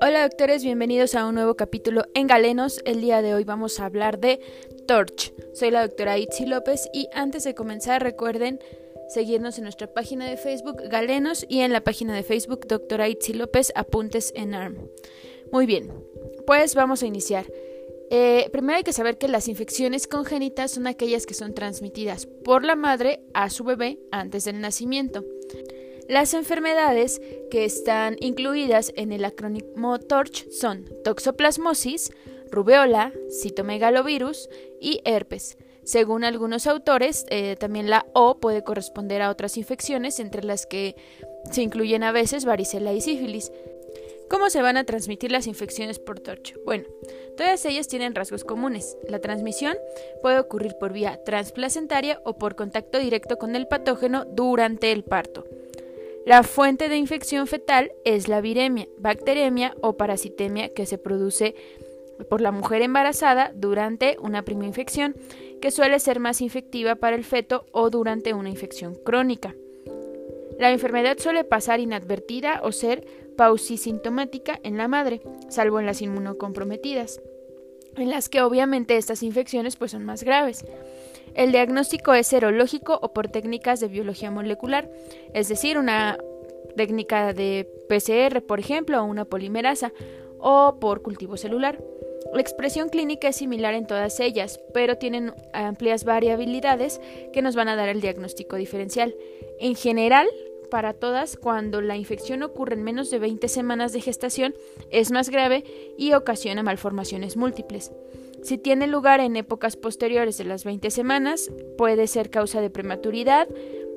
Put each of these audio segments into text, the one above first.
Hola doctores, bienvenidos a un nuevo capítulo en Galenos. El día de hoy vamos a hablar de Torch. Soy la doctora Itzi López y antes de comenzar recuerden seguirnos en nuestra página de Facebook Galenos y en la página de Facebook doctora Itzi López Apuntes en ARM. Muy bien, pues vamos a iniciar. Eh, primero hay que saber que las infecciones congénitas son aquellas que son transmitidas por la madre a su bebé antes del nacimiento. Las enfermedades que están incluidas en el acrónimo TORCH son toxoplasmosis, rubeola, citomegalovirus y herpes. Según algunos autores, eh, también la O puede corresponder a otras infecciones, entre las que se incluyen a veces varicela y sífilis. ¿Cómo se van a transmitir las infecciones por TORCH? Bueno, todas ellas tienen rasgos comunes. La transmisión puede ocurrir por vía transplacentaria o por contacto directo con el patógeno durante el parto. La fuente de infección fetal es la viremia, bacteremia o parasitemia que se produce por la mujer embarazada durante una prima infección, que suele ser más infectiva para el feto o durante una infección crónica. La enfermedad suele pasar inadvertida o ser pausisintomática en la madre, salvo en las inmunocomprometidas, en las que obviamente estas infecciones pues son más graves. El diagnóstico es serológico o por técnicas de biología molecular, es decir, una técnica de PCR, por ejemplo, o una polimerasa, o por cultivo celular. La expresión clínica es similar en todas ellas, pero tienen amplias variabilidades que nos van a dar el diagnóstico diferencial. En general, para todas, cuando la infección ocurre en menos de 20 semanas de gestación, es más grave y ocasiona malformaciones múltiples. Si tiene lugar en épocas posteriores de las 20 semanas, puede ser causa de prematuridad,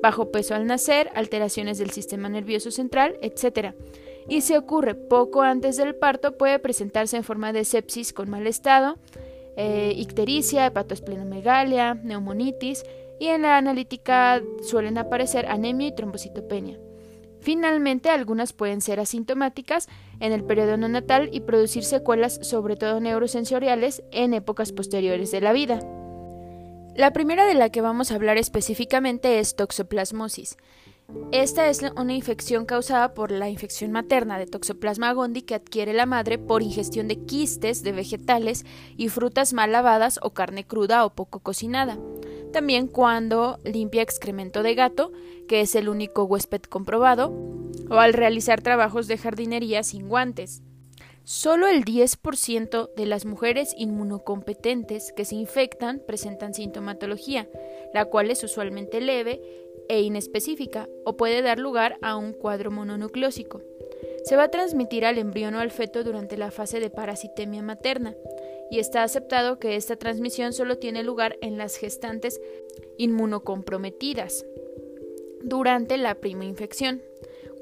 bajo peso al nacer, alteraciones del sistema nervioso central, etc. Y si ocurre poco antes del parto, puede presentarse en forma de sepsis con mal estado, eh, ictericia, hepatosplenomegalia, neumonitis, y en la analítica suelen aparecer anemia y trombocitopenia. Finalmente, algunas pueden ser asintomáticas en el periodo neonatal y producir secuelas, sobre todo neurosensoriales, en épocas posteriores de la vida. La primera de la que vamos a hablar específicamente es toxoplasmosis. Esta es una infección causada por la infección materna de Toxoplasma gondii que adquiere la madre por ingestión de quistes de vegetales y frutas mal lavadas o carne cruda o poco cocinada. También cuando limpia excremento de gato, que es el único huésped comprobado, o al realizar trabajos de jardinería sin guantes. Solo el 10% de las mujeres inmunocompetentes que se infectan presentan sintomatología, la cual es usualmente leve e inespecífica o puede dar lugar a un cuadro mononucleósico. Se va a transmitir al embrión o al feto durante la fase de parasitemia materna y está aceptado que esta transmisión solo tiene lugar en las gestantes inmunocomprometidas durante la prima infección.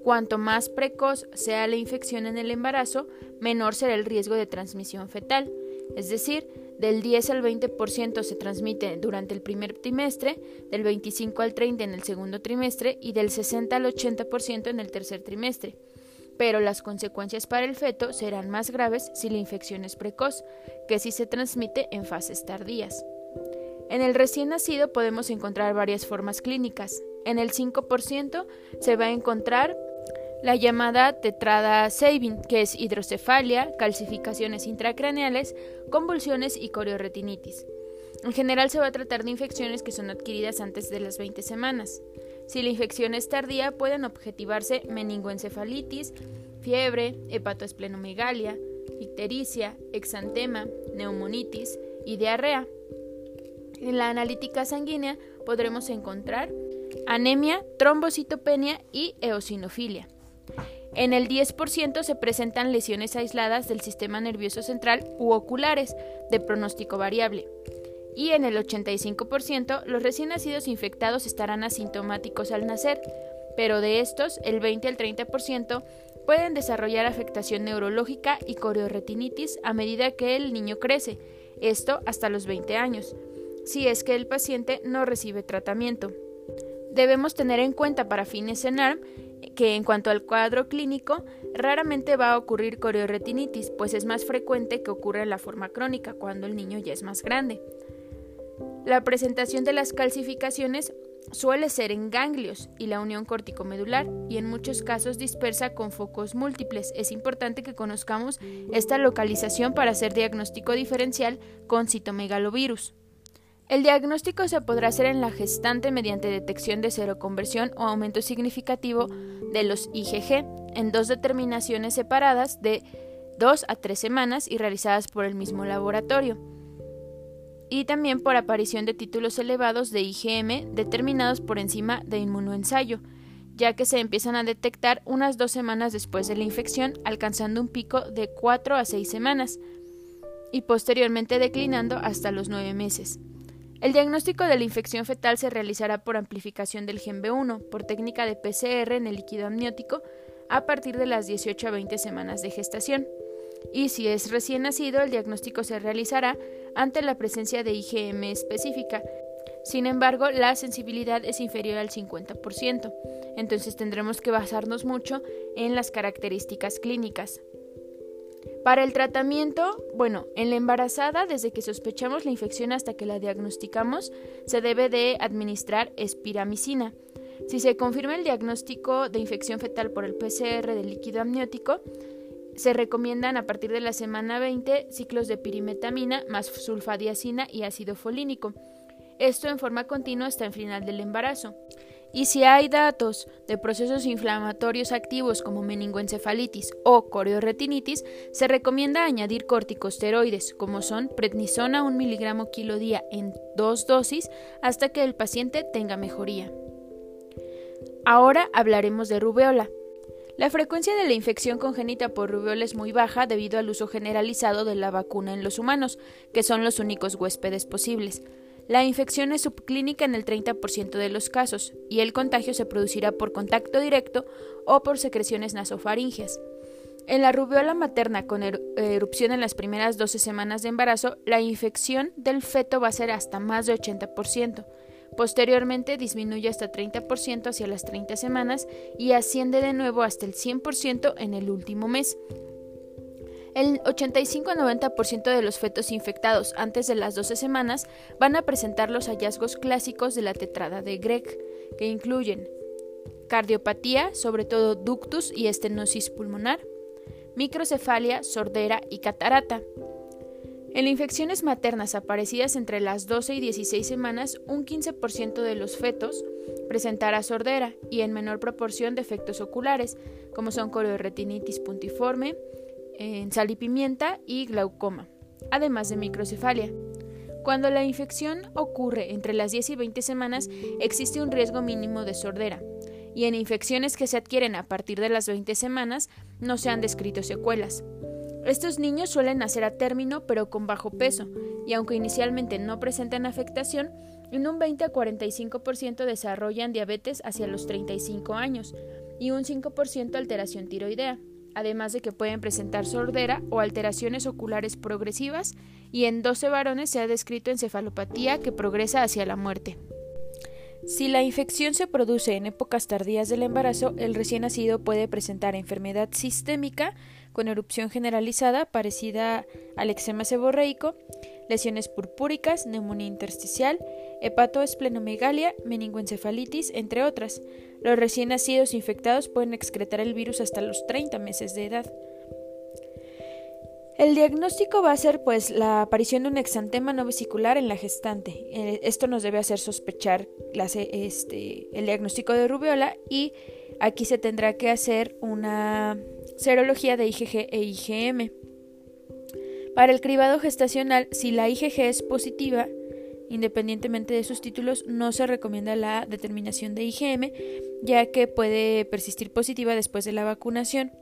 Cuanto más precoz sea la infección en el embarazo, menor será el riesgo de transmisión fetal, es decir, del 10 al 20% se transmite durante el primer trimestre, del 25 al 30 en el segundo trimestre y del 60 al 80% en el tercer trimestre pero las consecuencias para el feto serán más graves si la infección es precoz, que si se transmite en fases tardías. En el recién nacido podemos encontrar varias formas clínicas. En el 5% se va a encontrar la llamada tetrada Sabin, que es hidrocefalia, calcificaciones intracraneales, convulsiones y corioretinitis. En general se va a tratar de infecciones que son adquiridas antes de las 20 semanas. Si la infección es tardía, pueden objetivarse meningoencefalitis, fiebre, hepatoesplenomegalia, ictericia, exantema, neumonitis y diarrea. En la analítica sanguínea podremos encontrar anemia, trombocitopenia y eosinofilia. En el 10% se presentan lesiones aisladas del sistema nervioso central u oculares de pronóstico variable y en el 85% los recién nacidos infectados estarán asintomáticos al nacer, pero de estos el 20 al 30% pueden desarrollar afectación neurológica y corioretinitis a medida que el niño crece, esto hasta los 20 años, si es que el paciente no recibe tratamiento. Debemos tener en cuenta para fines ENARM que en cuanto al cuadro clínico, raramente va a ocurrir corioretinitis, pues es más frecuente que ocurra en la forma crónica cuando el niño ya es más grande. La presentación de las calcificaciones suele ser en ganglios y la unión corticomedular y en muchos casos dispersa con focos múltiples. Es importante que conozcamos esta localización para hacer diagnóstico diferencial con citomegalovirus. El diagnóstico se podrá hacer en la gestante mediante detección de seroconversión o aumento significativo de los IgG en dos determinaciones separadas de 2 a 3 semanas y realizadas por el mismo laboratorio y también por aparición de títulos elevados de IgM determinados por encima de inmunoensayo, ya que se empiezan a detectar unas dos semanas después de la infección, alcanzando un pico de 4 a 6 semanas y posteriormente declinando hasta los 9 meses. El diagnóstico de la infección fetal se realizará por amplificación del gen B1 por técnica de PCR en el líquido amniótico a partir de las 18 a 20 semanas de gestación. Y si es recién nacido, el diagnóstico se realizará ante la presencia de IgM específica. Sin embargo, la sensibilidad es inferior al 50%, entonces tendremos que basarnos mucho en las características clínicas. Para el tratamiento, bueno, en la embarazada, desde que sospechamos la infección hasta que la diagnosticamos, se debe de administrar espiramicina. Si se confirma el diagnóstico de infección fetal por el PCR del líquido amniótico, se recomiendan a partir de la semana 20 ciclos de pirimetamina más sulfadiacina y ácido folínico. Esto en forma continua hasta el final del embarazo. Y si hay datos de procesos inflamatorios activos como meningoencefalitis o corioretinitis, se recomienda añadir corticosteroides, como son prednisona 1 miligramo kilo día en dos dosis hasta que el paciente tenga mejoría. Ahora hablaremos de rubeola. La frecuencia de la infección congénita por rubiola es muy baja debido al uso generalizado de la vacuna en los humanos, que son los únicos huéspedes posibles. La infección es subclínica en el 30% de los casos y el contagio se producirá por contacto directo o por secreciones nasofaringeas. En la rubiola materna con erupción en las primeras 12 semanas de embarazo, la infección del feto va a ser hasta más de 80%. Posteriormente disminuye hasta 30% hacia las 30 semanas y asciende de nuevo hasta el 100% en el último mes. El 85-90% de los fetos infectados antes de las 12 semanas van a presentar los hallazgos clásicos de la tetrada de Gregg, que incluyen cardiopatía, sobre todo ductus y estenosis pulmonar, microcefalia, sordera y catarata. En infecciones maternas aparecidas entre las 12 y 16 semanas, un 15% de los fetos presentará sordera y en menor proporción defectos oculares, como son chorioretinitis puntiforme, sal y pimienta y glaucoma, además de microcefalia. Cuando la infección ocurre entre las 10 y 20 semanas, existe un riesgo mínimo de sordera, y en infecciones que se adquieren a partir de las 20 semanas no se han descrito secuelas. Estos niños suelen nacer a término pero con bajo peso y aunque inicialmente no presentan afectación, en un 20 a 45% desarrollan diabetes hacia los 35 años y un 5% alteración tiroidea, además de que pueden presentar sordera o alteraciones oculares progresivas y en 12 varones se ha descrito encefalopatía que progresa hacia la muerte. Si la infección se produce en épocas tardías del embarazo, el recién nacido puede presentar enfermedad sistémica con erupción generalizada parecida al eczema seborreico, lesiones purpúricas, neumonía intersticial, hepatoesplenomegalia, meningoencefalitis, entre otras. Los recién nacidos infectados pueden excretar el virus hasta los 30 meses de edad. El diagnóstico va a ser pues la aparición de un exantema no vesicular en la gestante. Eh, esto nos debe hacer sospechar este, el diagnóstico de rubiola y aquí se tendrá que hacer una serología de IgG e IgM. Para el cribado gestacional, si la IgG es positiva, independientemente de sus títulos, no se recomienda la determinación de IgM, ya que puede persistir positiva después de la vacunación.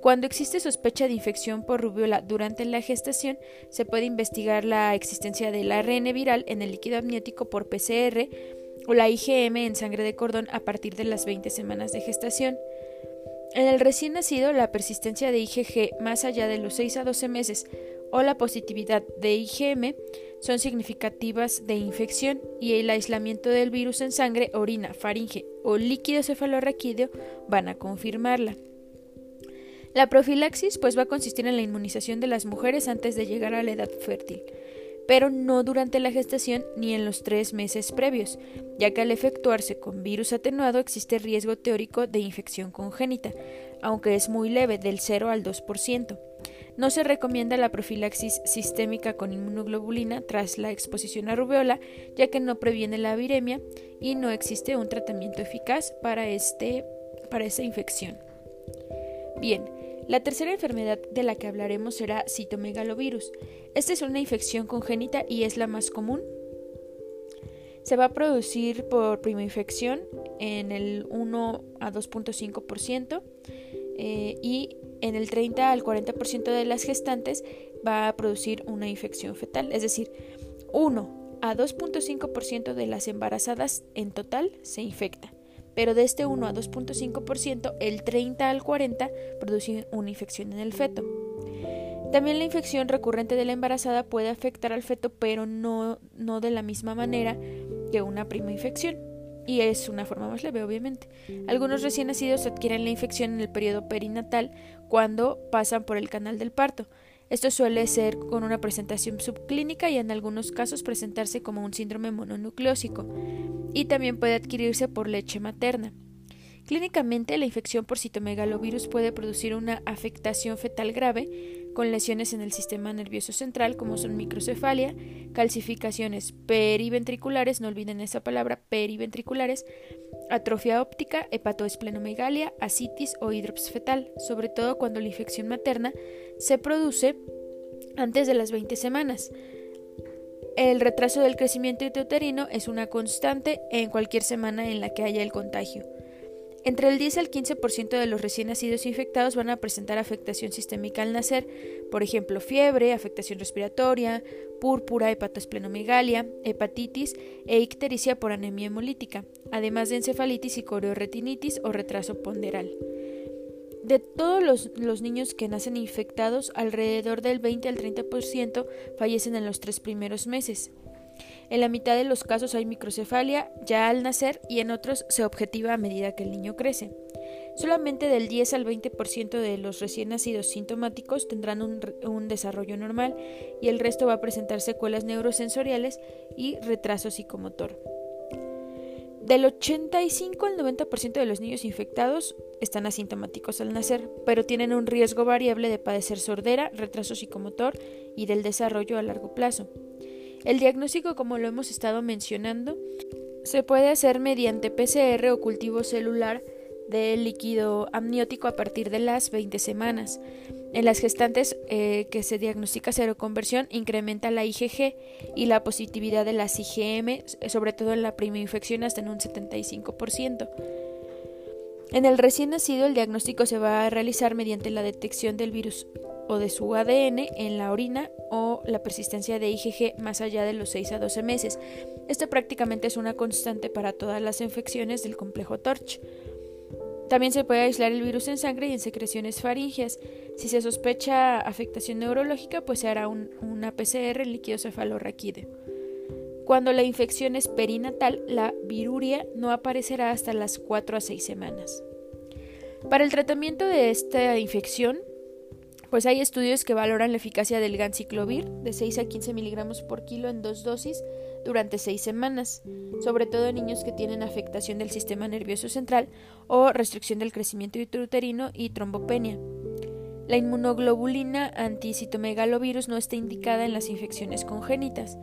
Cuando existe sospecha de infección por rubiola durante la gestación, se puede investigar la existencia del ARN viral en el líquido amniótico por PCR o la IgM en sangre de cordón a partir de las 20 semanas de gestación. En el recién nacido, la persistencia de IgG más allá de los 6 a 12 meses o la positividad de IgM son significativas de infección y el aislamiento del virus en sangre, orina, faringe o líquido cefalorraquídeo van a confirmarla. La profilaxis pues va a consistir en la inmunización de las mujeres antes de llegar a la edad fértil. pero no durante la gestación ni en los tres meses previos, ya que al efectuarse con virus atenuado existe riesgo teórico de infección congénita, aunque es muy leve, del 0 al 2%. No se recomienda la profilaxis sistémica con inmunoglobulina tras la exposición a rubiola, ya que no previene la viremia y no existe un tratamiento eficaz para, este, para esta infección. Bien, la tercera enfermedad de la que hablaremos será citomegalovirus. Esta es una infección congénita y es la más común. Se va a producir por primoinfección en el 1 a 2.5% eh, y en el 30 al 40% de las gestantes va a producir una infección fetal, es decir, 1 a 2.5% de las embarazadas en total se infecta, pero de este 1 a 2.5%, el 30 al 40% produce una infección en el feto. También la infección recurrente de la embarazada puede afectar al feto, pero no, no de la misma manera que una prima infección y es una forma más leve, obviamente. Algunos recién nacidos adquieren la infección en el periodo perinatal cuando pasan por el canal del parto. Esto suele ser con una presentación subclínica y en algunos casos presentarse como un síndrome mononucleósico y también puede adquirirse por leche materna. Clínicamente, la infección por citomegalovirus puede producir una afectación fetal grave con lesiones en el sistema nervioso central como son microcefalia, calcificaciones periventriculares, no olviden esa palabra, periventriculares, atrofia óptica, hepatoesplenomegalia, asitis o hidrops fetal, sobre todo cuando la infección materna se produce antes de las 20 semanas. El retraso del crecimiento intrauterino es una constante en cualquier semana en la que haya el contagio. Entre el 10 al 15% de los recién nacidos infectados van a presentar afectación sistémica al nacer, por ejemplo, fiebre, afectación respiratoria, púrpura, hepatosplenomegalia, hepatitis e ictericia por anemia hemolítica, además de encefalitis y corioretinitis o retraso ponderal. De todos los, los, niños que nacen infectados, alrededor del 20 al 30% fallecen en los tres primeros meses. En la mitad de los casos hay microcefalia ya al nacer y en otros se objetiva a medida que el niño crece. Solamente del 10 al 20% de los recién nacidos sintomáticos tendrán un, desarrollo normal y el resto va a presentar secuelas neurosensoriales y retraso psicomotor. Del 85 al 90% de los niños infectados están asintomáticos al nacer, pero tienen un riesgo variable de padecer sordera, retraso psicomotor y del desarrollo a largo plazo. El diagnóstico, como lo hemos estado mencionando, se puede hacer mediante PCR o cultivo celular del líquido amniótico a partir de las 20 semanas. En las gestantes eh, que se diagnostica seroconversión incrementa la IgG y la positividad de las IgM, sobre todo en la prima infección, hasta en un 75%. En el recién nacido el diagnóstico se va a realizar mediante la detección del virus o de su ADN en la orina o la persistencia de IgG más allá de los 6 a 12 meses. Esto prácticamente es una constante para todas las infecciones del complejo TORCH. También se puede aislar el virus en sangre y en secreciones faringias. Si se sospecha afectación neurológica, pues se hará una PCR en líquido cefalorraquídeo. Cuando la infección es perinatal, la viruria no aparecerá hasta las 4 a 6 semanas. Para el tratamiento de esta infección, pues hay estudios que valoran la eficacia del ganciclovir de 6 a 15 miligramos por kilo en dos dosis durante 6 semanas, sobre todo en niños que tienen afectación del sistema nervioso central o restricción del crecimiento intrauterino y trombopenia. La inmunoglobulina anticytomegalovirus no está indicada en las infecciones congénitas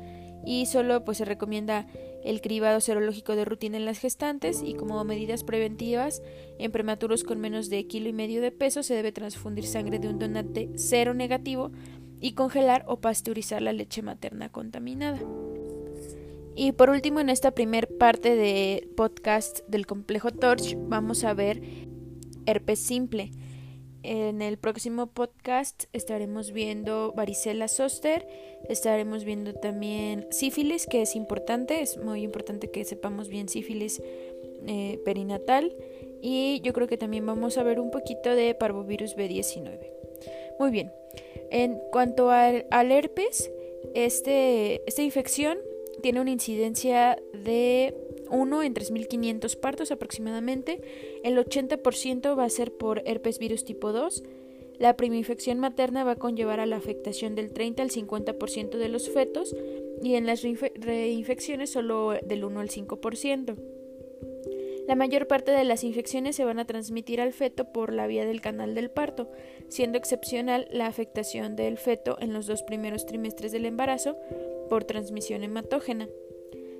y solo pues se recomienda el cribado serológico de rutina en las gestantes y como medidas preventivas en prematuros con menos de kilo y medio de peso se debe transfundir sangre de un donante cero negativo y congelar o pasteurizar la leche materna contaminada. Y por último, en esta primer parte de podcast del complejo Torch vamos a ver herpes simple. En el próximo podcast estaremos viendo varicela zoster, estaremos viendo también sífilis, que es importante, es muy importante que sepamos bien sífilis eh, perinatal y yo creo que también vamos a ver un poquito de parvovirus B19. Muy bien, en cuanto al, al herpes, este, esta infección tiene una incidencia de 1 en 3.500 partos aproximadamente. El 80% va a ser por herpes virus tipo 2, La prima-infección materna va a conllevar a la afectación del 30 al 50% de los fetos y en las reinfecciones solo del 1 al 5%. La mayor parte de las infecciones se van a transmitir al feto por la vía del canal del parto, siendo excepcional la afectación del feto en los dos primeros trimestres del embarazo por transmisión hematógena.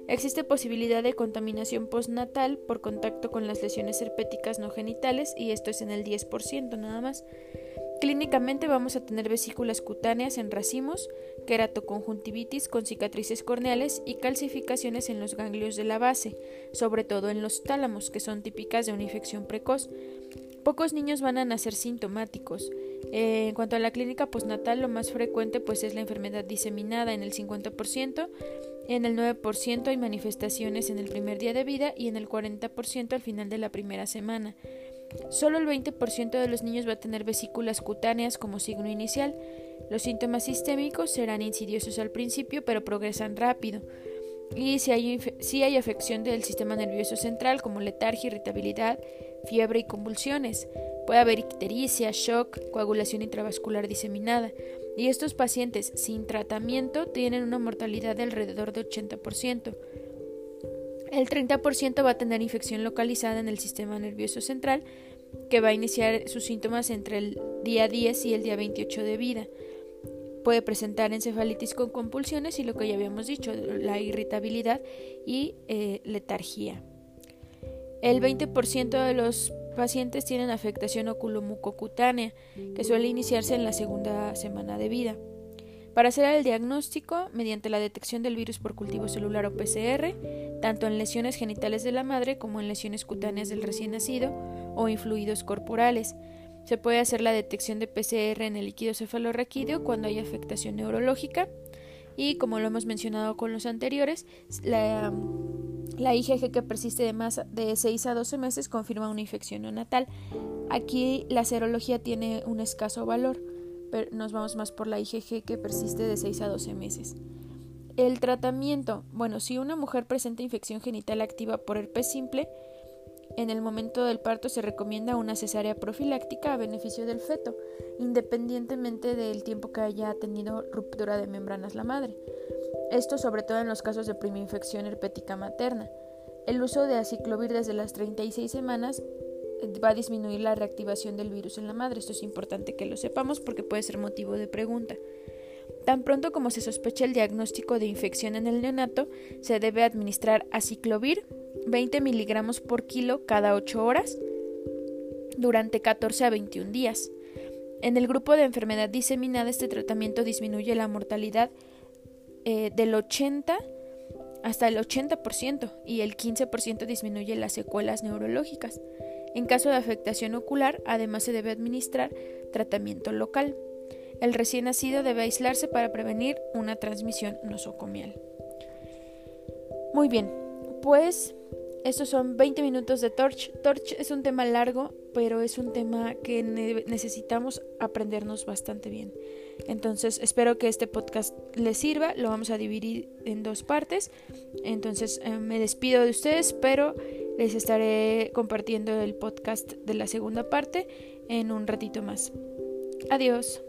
Existe posibilidad de contaminación postnatal por contacto con las lesiones herpéticas no genitales y esto es en el 10% nada más. Clínicamente vamos a tener vesículas cutáneas en racimos, queratoconjuntivitis con cicatrices corneales y calcificaciones en los ganglios de la base, sobre todo en los tálamos, que son típicas de una infección precoz. Pocos niños van a nacer sintomáticos. Eh, en cuanto a la clínica postnatal, lo más frecuente pues es la enfermedad diseminada en el 50%, en el 9% hay manifestaciones en el primer día de vida y en el 40% al final de la primera semana. Solo el 20% de los niños va a tener vesículas cutáneas como signo inicial. Los síntomas sistémicos serán insidiosos al principio, pero progresan rápido. Y si hay, si hay afección del sistema nervioso central, como letargia, irritabilidad, fiebre y convulsiones. Puede haber ictericia, shock, coagulación intravascular diseminada. Y estos pacientes sin tratamiento tienen una mortalidad de alrededor de 80%. El 30% va a tener infección localizada en el sistema nervioso central, que va a iniciar sus síntomas entre el día 10 y el día 28 de vida. Puede presentar encefalitis con compulsiones y lo que ya habíamos dicho, la irritabilidad y eh, letargía. El 20% de los pacientes tienen afectación oculomucocutánea, que suele iniciarse en la segunda semana de vida. Para hacer el diagnóstico, mediante la detección del virus por cultivo celular o PCR, tanto en lesiones genitales de la madre como en lesiones cutáneas del recién nacido o en fluidos corporales. Se puede hacer la detección de PCR en el líquido cefalorraquídeo cuando hay afectación neurológica y, como lo hemos mencionado con los anteriores, la, la IgG que persiste de más de 6 a 12 meses confirma una infección neonatal. Aquí la serología tiene un escaso valor nos vamos más por la IgG que persiste de 6 a 12 meses. El tratamiento, bueno, si una mujer presenta infección genital activa por herpes simple, en el momento del parto se recomienda una cesárea profiláctica a beneficio del feto, independientemente del tiempo que haya tenido ruptura de membranas la madre. Esto sobre todo en los casos de prima infección herpética materna. El uso de aciclovir desde las 36 semanas va a disminuir la reactivación del virus en la madre. Esto es importante que lo sepamos porque puede ser motivo de pregunta. Tan pronto como se sospecha el diagnóstico de infección en el neonato, se debe administrar aciclovir 20 miligramos por kilo cada 8 horas durante 14 a 21 días. En el grupo de enfermedad diseminada, este tratamiento disminuye la mortalidad eh, del 80 hasta el 80% y el 15% disminuye las secuelas neurológicas. En caso de afectación ocular, además se debe administrar tratamiento local. El recién nacido debe aislarse para prevenir una transmisión nosocomial. Muy bien, pues estos son 20 minutos de Torch. Torch es un tema largo, pero es un tema que necesitamos aprendernos bastante bien. Entonces, espero que este podcast les sirva. Lo vamos a dividir en dos partes. Entonces, eh, me despido de ustedes, pero les estaré compartiendo el podcast de la segunda parte en un ratito más. Adiós.